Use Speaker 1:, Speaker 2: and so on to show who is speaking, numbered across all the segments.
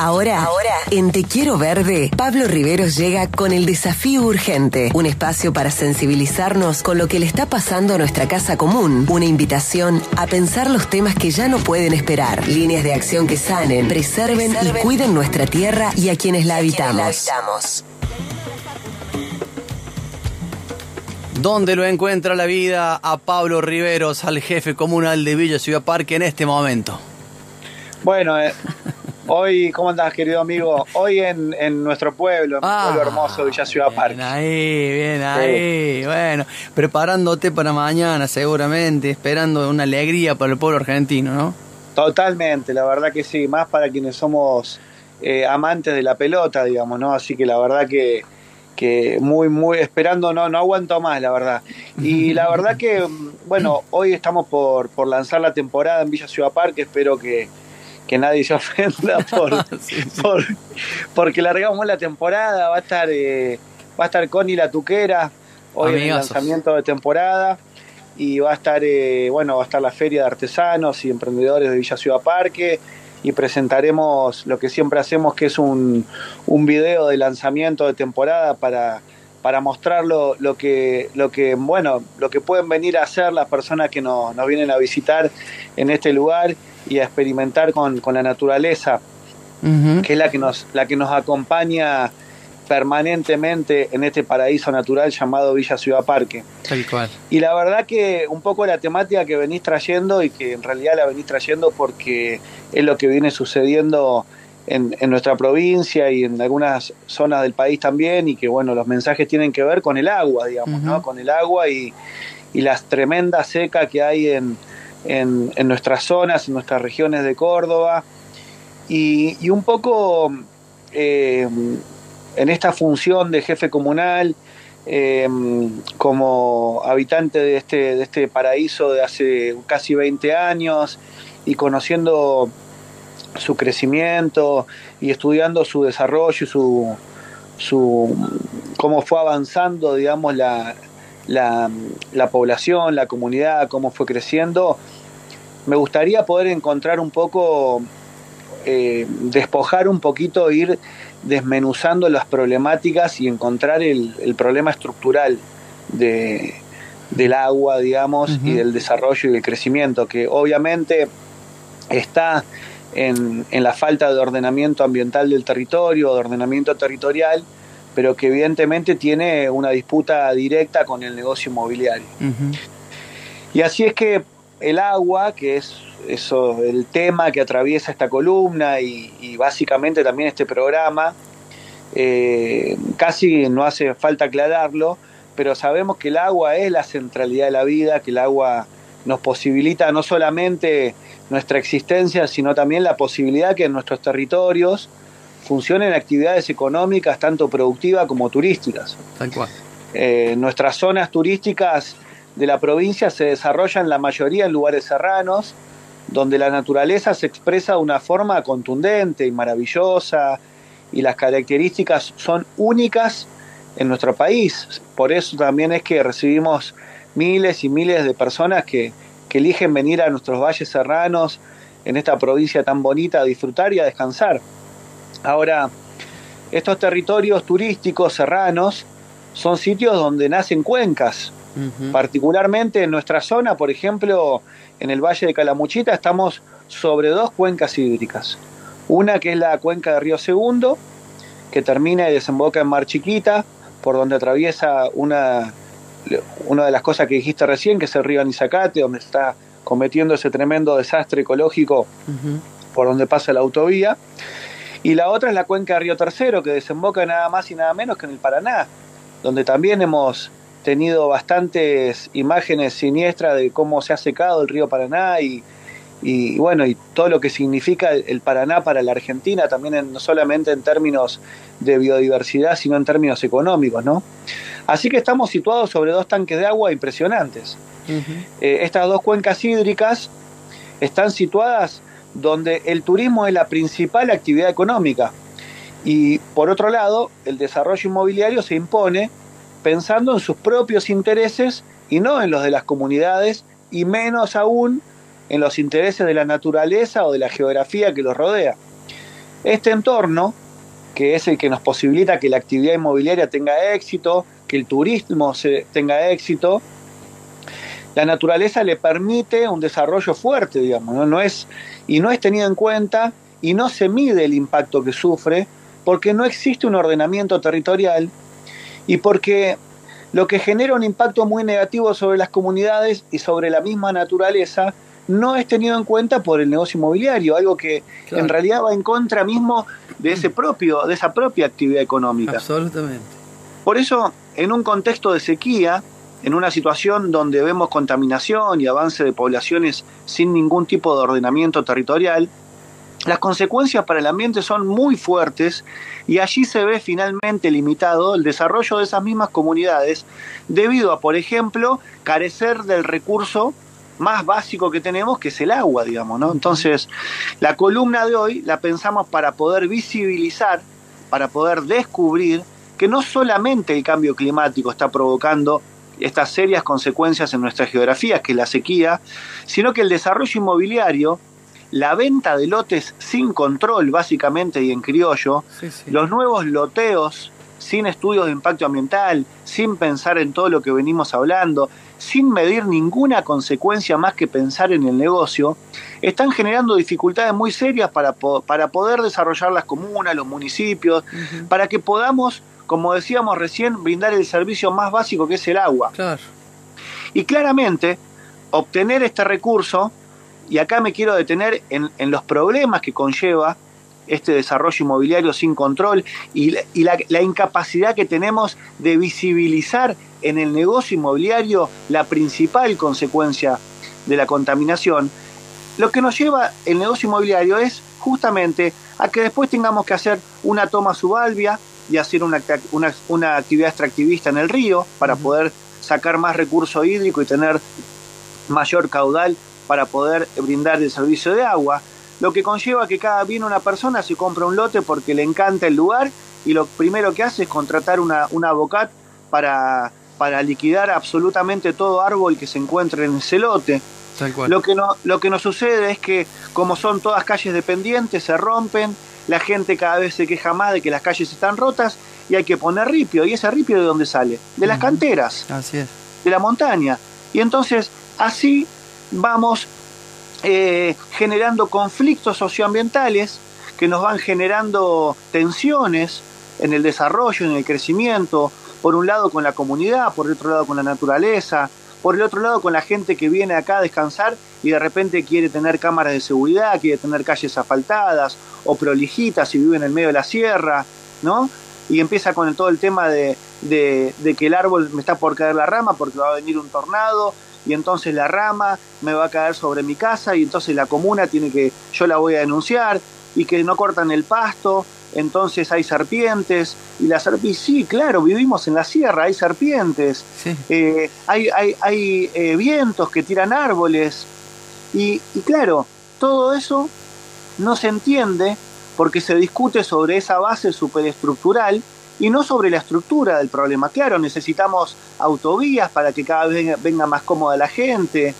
Speaker 1: Ahora, ahora, en Te Quiero Verde, Pablo Riveros llega con el desafío urgente, un espacio para sensibilizarnos con lo que le está pasando a nuestra casa común, una invitación a pensar los temas que ya no pueden esperar, líneas de acción que sanen, preserven, y cuiden nuestra tierra y a quienes la habitamos.
Speaker 2: ¿Dónde lo encuentra la vida a Pablo Riveros, al jefe comunal de Villa Ciudad Parque en este momento?
Speaker 3: Bueno, eh, hoy, ¿cómo andás, querido amigo? Hoy en, en nuestro pueblo, en
Speaker 2: Ah,
Speaker 3: pueblo hermoso, Villa Ciudad Parque.
Speaker 2: Bien ahí, bien ahí. Bueno, preparándote para mañana seguramente, esperando una alegría para el pueblo argentino, ¿no?
Speaker 3: Totalmente, la verdad que sí, más para quienes somos eh, amantes de la pelota, digamos, ¿no? Así que la verdad que, que muy, muy esperando, no, no aguanto más, la verdad. Y la verdad que, bueno, hoy estamos por, por lanzar la temporada en Villa Ciudad Parque, espero que, que nadie se ofenda por, por- porque largamos la temporada, va a estar, eh, va a estar Connie la Tuquera, hoy en el lanzamiento de temporada y va a estar eh, bueno va a estar la feria de artesanos y emprendedores de Villa Ciudad Parque y presentaremos lo que siempre hacemos que es un, un video de lanzamiento de temporada para para mostrar lo, lo que lo que bueno lo que pueden venir a hacer las personas que nos, nos vienen a visitar en este lugar y a experimentar con, con la naturaleza que es la que nos la que nos acompaña permanentemente en este paraíso natural llamado Villa Ciudad Parque.
Speaker 2: Tal cual.
Speaker 3: Y la verdad que un poco la temática que venís trayendo y que en realidad la venís trayendo porque es lo que viene sucediendo en, en nuestra provincia y en algunas zonas del país también y que bueno, los mensajes tienen que ver con el agua, digamos, ¿no? Con el agua y, y las tremendas secas que hay en, en, en nuestras zonas, en nuestras regiones de Córdoba. Y, y un poco eh, en esta función de jefe comunal, eh, como habitante de este, de este paraíso de hace casi 20 años y conociendo su crecimiento y estudiando su desarrollo y su, su cómo fue avanzando, digamos, la, la, la población, la comunidad, cómo fue creciendo, me gustaría poder encontrar un poco, eh, despojar un poquito, ir desmenuzando las problemáticas y encontrar el, el problema estructural de, del agua, digamos, y del desarrollo y del crecimiento, que obviamente está en, en la falta de ordenamiento ambiental del territorio, de ordenamiento territorial, pero que evidentemente tiene una disputa directa con el negocio inmobiliario. Y así es que el agua, que es eso, el tema que atraviesa esta columna y, y básicamente también este programa, eh, casi no hace falta aclararlo, pero sabemos que el agua es la centralidad de la vida, que el agua nos posibilita no solamente nuestra existencia, sino también la posibilidad que en nuestros territorios funcionen actividades económicas tanto productivas como turísticas.
Speaker 2: Tal cual.
Speaker 3: Eh, nuestras zonas turísticas de la provincia se desarrollan la mayoría en lugares serranos, donde la naturaleza se expresa de una forma contundente y maravillosa, y las características son únicas en nuestro país. Por eso también es que recibimos miles y miles de personas que, que eligen venir a nuestros valles serranos, en esta provincia tan bonita, a disfrutar y a descansar. Ahora, estos territorios turísticos serranos son sitios donde nacen cuencas. Particularmente en nuestra zona, por ejemplo, en el Valle de Calamuchita, estamos sobre dos cuencas hídricas. Una que es la cuenca de Río Segundo, que termina y desemboca en Mar Chiquita, por donde atraviesa una, una de las cosas que dijiste recién, que es el río Anizacate, donde está cometiendo ese tremendo desastre ecológico por donde pasa la autovía. Y la otra es la cuenca de Río Tercero, que desemboca nada más y nada menos que en el Paraná, donde también hemos tenido bastantes imágenes siniestras de cómo se ha secado el río Paraná y, y bueno, y todo lo que significa el, Paraná para la Argentina, también en- no solamente en términos de biodiversidad, sino en términos económicos, ¿no? Así que estamos situados sobre dos tanques de agua impresionantes. Eh, estas dos cuencas hídricas están situadas donde el turismo es la principal actividad económica y por otro lado el desarrollo inmobiliario se impone pensando en sus propios intereses y no en los de las comunidades y menos aún en los intereses de la naturaleza o de la geografía que los rodea. este entorno, que es el que nos posibilita que la actividad inmobiliaria tenga éxito, que el turismo se, tenga éxito, la naturaleza le permite un desarrollo fuerte, digamos, ¿no? es, y no es tenido en cuenta y no se mide el impacto que sufre porque no existe un ordenamiento territorial y porque lo que genera un impacto muy negativo sobre las comunidades y sobre la misma naturaleza no es tenido en cuenta por el negocio inmobiliario, algo que en realidad va en contra mismo de ese propio, de esa propia actividad económica.
Speaker 2: Absolutamente.
Speaker 3: Por eso, en un contexto de sequía, en una situación donde vemos contaminación y avance de poblaciones sin ningún tipo de ordenamiento territorial, las consecuencias para el ambiente son muy fuertes y allí se ve finalmente limitado el desarrollo de esas mismas comunidades debido a, por ejemplo, carecer del recurso más básico que tenemos, que es el agua, digamos. Entonces, la columna de hoy la pensamos para poder visibilizar, para poder descubrir que no solamente el cambio climático está provocando estas serias consecuencias en nuestra geografía, que es la sequía, sino que el desarrollo inmobiliario, la venta de lotes sin control, básicamente y en criollo, los nuevos loteos sin estudios de impacto ambiental, sin pensar en todo lo que venimos hablando, sin medir ninguna consecuencia más que pensar en el negocio, están generando dificultades muy serias para, para poder desarrollar las comunas, los municipios, para que podamos, como decíamos recién, brindar el servicio más básico que es el agua. Y claramente, obtener este recurso, y acá me quiero detener en, en los problemas que conlleva este desarrollo inmobiliario sin control y, la, incapacidad que tenemos de visibilizar en el negocio inmobiliario la principal consecuencia de la contaminación, lo que nos lleva el negocio inmobiliario es justamente a que después tengamos que hacer una toma subalvia y hacer una, una, actividad extractivista en el río para poder sacar más recurso hídrico y tener mayor caudal para poder brindar el servicio de agua lo que conlleva que cada viene una persona se compra un lote porque le encanta el lugar y lo primero que hace es contratar una, un abogado para, para liquidar absolutamente todo árbol que se encuentre en ese lote. Lo que, no, lo que nos sucede es que como son todas calles dependientes, se rompen, la gente cada vez se queja más de que las calles están rotas y hay que poner ripio. ¿Y ese ripio de dónde sale? De las canteras.
Speaker 2: Así es.
Speaker 3: De la montaña. Y entonces así vamos eh, generando conflictos socioambientales que nos van generando tensiones en el desarrollo, en el crecimiento, por un lado con la comunidad, por el otro lado con la naturaleza, por el otro lado con la gente que viene acá a descansar y de repente quiere tener cámaras de seguridad, quiere tener calles asfaltadas o prolijitas y vive en el medio de la sierra, ¿no? Y empieza con todo el tema de, de que el árbol me está por caer la rama porque va a venir un tornado y entonces la rama me va a caer sobre mi casa y entonces la comuna tiene que, yo la voy a denunciar y que no cortan el pasto, entonces hay serpientes y las serpientes, sí, claro, vivimos en la sierra, hay serpientes, eh, hay, hay, hay eh, vientos que tiran árboles y, y claro, todo eso no se entiende porque se discute sobre esa base superestructural y no sobre la estructura del problema. Claro, necesitamos autovías para que cada vez venga más cómoda la gente,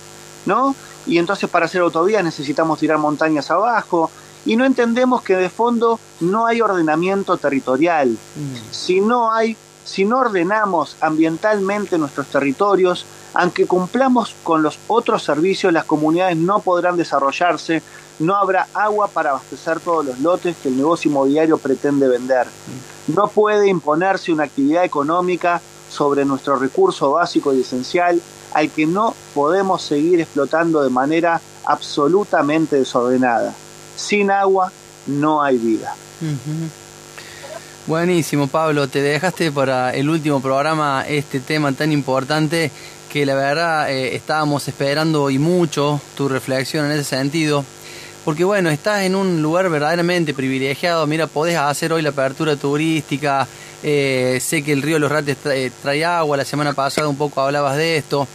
Speaker 3: ¿no? Y entonces para hacer autovías necesitamos tirar montañas abajo y no entendemos que de fondo no hay ordenamiento territorial. Mm. Si no hay si no ordenamos ambientalmente nuestros territorios, aunque cumplamos con los otros servicios, las comunidades no podrán desarrollarse, no habrá agua para abastecer todos los lotes que el negocio inmobiliario pretende vender. No puede imponerse una actividad económica sobre nuestro recurso básico y esencial al que no podemos seguir explotando de manera absolutamente desordenada. Sin agua no hay vida.
Speaker 2: Buenísimo, Pablo. Te dejaste para el último programa este tema tan importante que la verdad eh, estábamos esperando y mucho tu reflexión en ese sentido. Porque bueno, estás en un lugar verdaderamente privilegiado, mira, podés hacer hoy la apertura turística, eh, sé que el río Los Rates trae, agua, la semana pasada un poco hablabas de esto,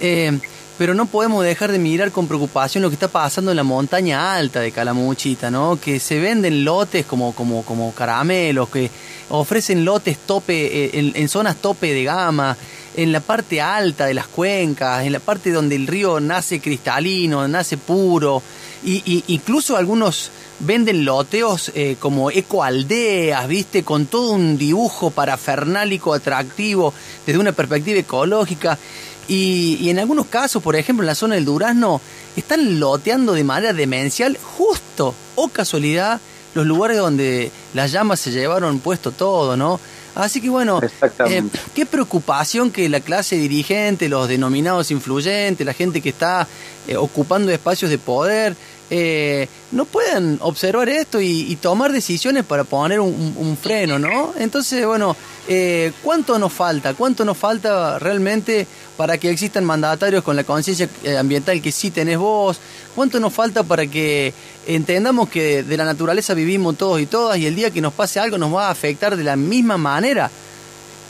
Speaker 2: eh, pero no podemos dejar de mirar con preocupación lo que está pasando en la montaña alta de Calamuchita, ¿no? Que se venden lotes como, como, como caramelos, que ofrecen lotes tope, eh, en zonas tope de gama, en la parte alta de las cuencas, en la parte donde el río nace cristalino, nace puro, y, incluso algunos venden loteos eh, como ecoaldeas, ¿viste? Con todo un dibujo parafernálico atractivo desde una perspectiva ecológica. Y, y, en algunos casos, por ejemplo, en la zona del Durazno, están loteando de manera demencial justo o casualidad los lugares donde las llamas se llevaron puesto todo, ¿no? Así que bueno, eh, qué preocupación que la clase dirigente, los denominados influyentes, la gente que está eh, ocupando espacios de poder, eh, no puedan observar esto y, tomar decisiones para poner un, freno, ¿no? Entonces, bueno, eh, ¿cuánto nos falta? ¿Cuánto nos falta realmente para que existan mandatarios con la conciencia eh, ambiental que sí tenés vos? ¿Cuánto nos falta para que entendamos que de la naturaleza vivimos todos y todas y el día que nos pase algo nos va a afectar de la misma manera?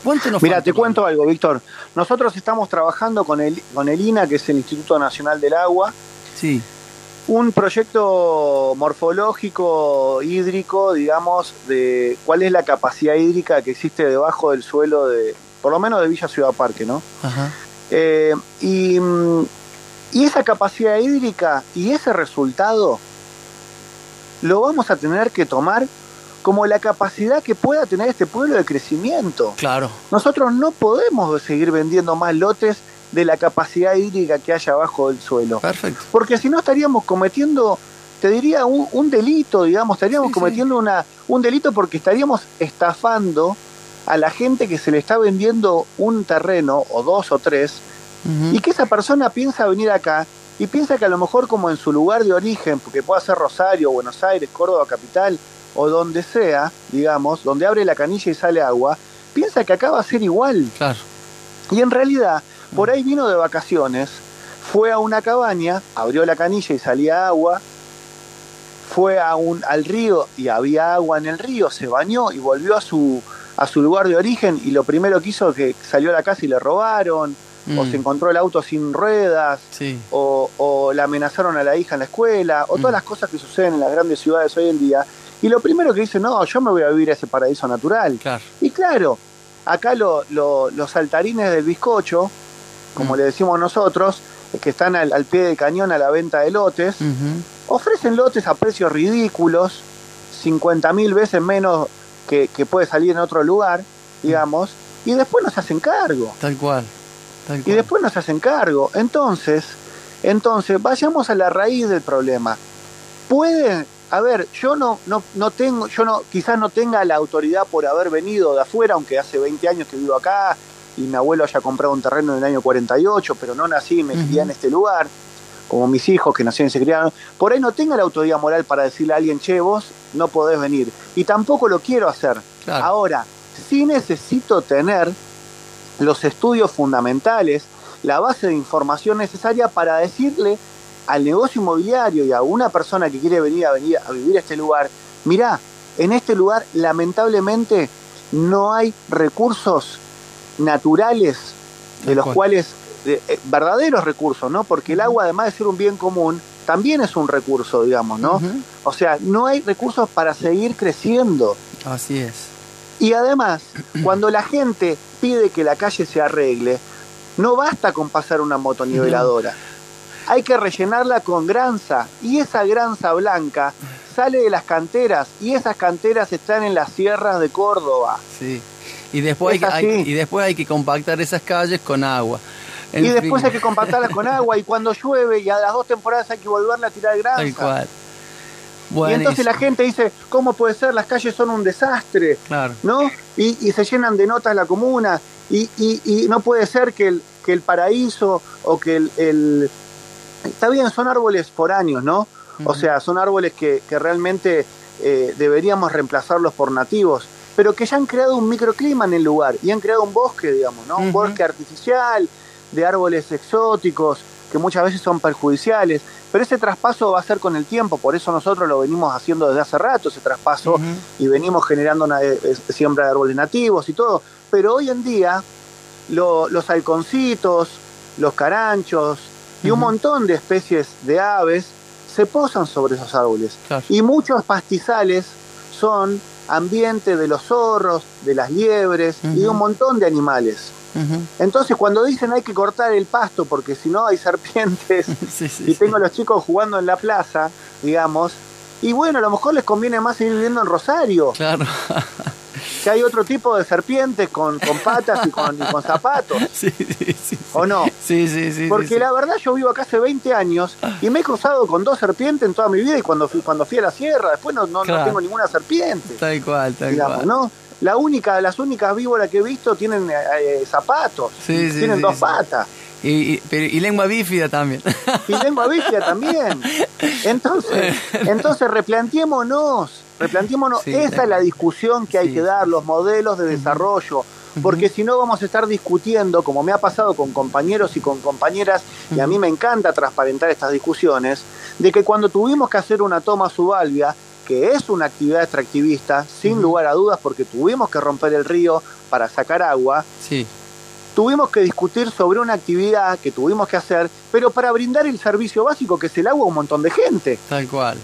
Speaker 3: ¿Cuánto nos Mira, te cuento algo, Víctor. Nosotros estamos trabajando con el, con el INA, que es el Instituto Nacional del Agua.
Speaker 2: Sí
Speaker 3: un proyecto morfológico hídrico, digamos, de cuál es la capacidad hídrica que existe debajo del suelo de, por lo menos de Villa Ciudad Parque, ¿no? Ajá. Eh, y, y esa capacidad hídrica y ese resultado lo vamos a tener que tomar como la capacidad que pueda tener este pueblo de crecimiento.
Speaker 2: Claro.
Speaker 3: Nosotros no podemos seguir vendiendo más lotes de la capacidad hídrica que haya abajo del suelo.
Speaker 2: Perfecto.
Speaker 3: Porque si no estaríamos cometiendo, te diría, un, delito, digamos, estaríamos cometiendo Una, un delito porque estaríamos estafando a la gente que se le está vendiendo un terreno, o dos o tres, y que esa persona piensa venir acá y piensa que a lo mejor como en su lugar de origen, porque puede ser Rosario, Buenos Aires, Córdoba capital, o donde sea, digamos, donde abre la canilla y sale agua, piensa que acá va a ser igual.
Speaker 2: Claro.
Speaker 3: Y en realidad por ahí vino de vacaciones, fue a una cabaña, abrió la canilla y salía agua, fue a un, al río y había agua en el río, se bañó y volvió a su, a su lugar de origen y lo primero que hizo es que salió a la casa y le robaron, o mm. se encontró el auto sin ruedas, o, o le amenazaron a la hija en la escuela, o todas mm. las cosas que suceden en las grandes ciudades hoy en día. Y lo primero que dice, no, yo me voy a vivir a ese paraíso natural. Y claro, acá los saltarines del bizcocho, como mm. le decimos nosotros, que están al, pie del cañón a la venta de lotes, ofrecen lotes a precios ridículos, 50 mil veces menos que, puede salir en otro lugar, digamos, y después nos hacen cargo.
Speaker 2: Tal cual.
Speaker 3: Y después nos hacen cargo. Entonces, entonces, vayamos a la raíz del problema. Puede, a ver, yo no, no, no tengo, yo no, quizás no tenga la autoridad por haber venido de afuera, aunque hace 20 años que vivo acá, y mi abuelo haya comprado un terreno en el año 48, pero no nací y me crié en este lugar, como mis hijos que nacieron y se criaron, por ahí no tenga la autoridad moral para decirle a alguien, che, vos no podés venir. Y tampoco lo quiero hacer. Ahora, sí necesito tener los estudios fundamentales, la base de información necesaria para decirle al negocio inmobiliario y a una persona que quiere venir a, venir a vivir a este lugar, mirá, en este lugar lamentablemente no hay recursos naturales, de los cuales, eh, verdaderos recursos, ¿no? Porque el agua, además de ser un bien común, también es un recurso, digamos, ¿no? O sea, no hay recursos para seguir creciendo.
Speaker 2: Así es.
Speaker 3: Y además, cuando la gente pide que la calle se arregle, no basta con pasar una motoniveladora. Hay que rellenarla con granza y esa granza blanca sale de las canteras y esas canteras están en las sierras de Córdoba.
Speaker 2: Sí. Y después, hay, y después hay que compactar esas calles con agua.
Speaker 3: y después hay que compactarlas con agua y cuando llueve y a las dos temporadas hay que volverla a tirar grasa.
Speaker 2: Tal cual.
Speaker 3: Y entonces la gente dice, ¿cómo puede ser? Las calles son un desastre,
Speaker 2: claro.
Speaker 3: ¿no? Y, se llenan de notas la comuna y, y, no puede ser que el, que el paraíso o que el, Está bien, son árboles foráneos, ¿no? O sea, son árboles que, que realmente eh, deberíamos reemplazarlos por nativos pero que ya han creado un microclima en el lugar y han creado un bosque, digamos, ¿no? Un bosque artificial de árboles exóticos que muchas veces son perjudiciales, pero ese traspaso va a ser con el tiempo, por eso nosotros lo venimos haciendo desde hace rato, ese traspaso, y venimos generando una eh, siembra de árboles nativos y todo, pero hoy en día los halconcitos, los caranchos y un montón de especies de aves se posan sobre esos árboles. Y muchos pastizales son ambiente de los zorros, de las liebres y de un montón de animales. Entonces cuando dicen hay que cortar el pasto porque si no hay serpientes y tengo a los chicos jugando en la plaza, digamos, Y bueno, a lo mejor les conviene más seguir viviendo en Rosario.
Speaker 2: Claro.
Speaker 3: que hay otro tipo de serpientes con, con patas y con, con zapatos.
Speaker 2: Sí, sí, sí.
Speaker 3: ¿O no?
Speaker 2: Sí, sí, sí.
Speaker 3: Porque
Speaker 2: sí,
Speaker 3: la verdad yo vivo acá hace 20 años y me he cruzado con dos serpientes en toda mi vida y cuando fui, cuando fui a la sierra, después no, no, no tengo ninguna serpiente.
Speaker 2: Tal cual, tal
Speaker 3: digamos,
Speaker 2: cual.
Speaker 3: ¿no? La única, las únicas víboras que he visto tienen eh, eh, zapatos,
Speaker 2: Sí, sí,
Speaker 3: tienen dos patas.
Speaker 2: Y, y lengua bífida también.
Speaker 3: Y lengua bífida también. Entonces, entonces replanteémonos, replanteémonos,
Speaker 2: Sí,
Speaker 3: esa es la discusión que hay
Speaker 2: Sí.
Speaker 3: que dar, los modelos de desarrollo, porque si no vamos a estar discutiendo, como me ha pasado con compañeros y con compañeras, y a mí me encanta transparentar estas discusiones, de que cuando tuvimos que hacer una toma subalvia, que es una actividad extractivista, sin lugar a dudas, porque tuvimos que romper el río para sacar agua,
Speaker 2: Sí,
Speaker 3: tuvimos que discutir sobre una actividad que tuvimos que hacer, pero para brindar el servicio básico que es el agua a un montón de gente.
Speaker 2: tal cual.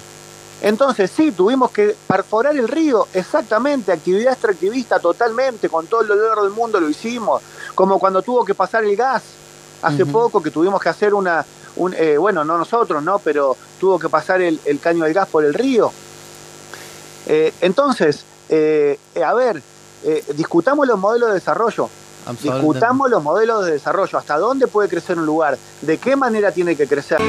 Speaker 3: Entonces sí, tuvimos que perforar el río, exactamente, actividad extractivista totalmente, con todo el dolor del mundo lo hicimos, como cuando tuvo que pasar el gas, hace poco que tuvimos que hacer una, un, eh, bueno, no nosotros, ¿no? Pero tuvo que pasar el, el caño del gas por el río. Eh, entonces, eh, a ver, eh, discutamos los modelos de desarrollo, discutamos los modelos de desarrollo, hasta dónde puede crecer un lugar, de qué manera tiene que crecer.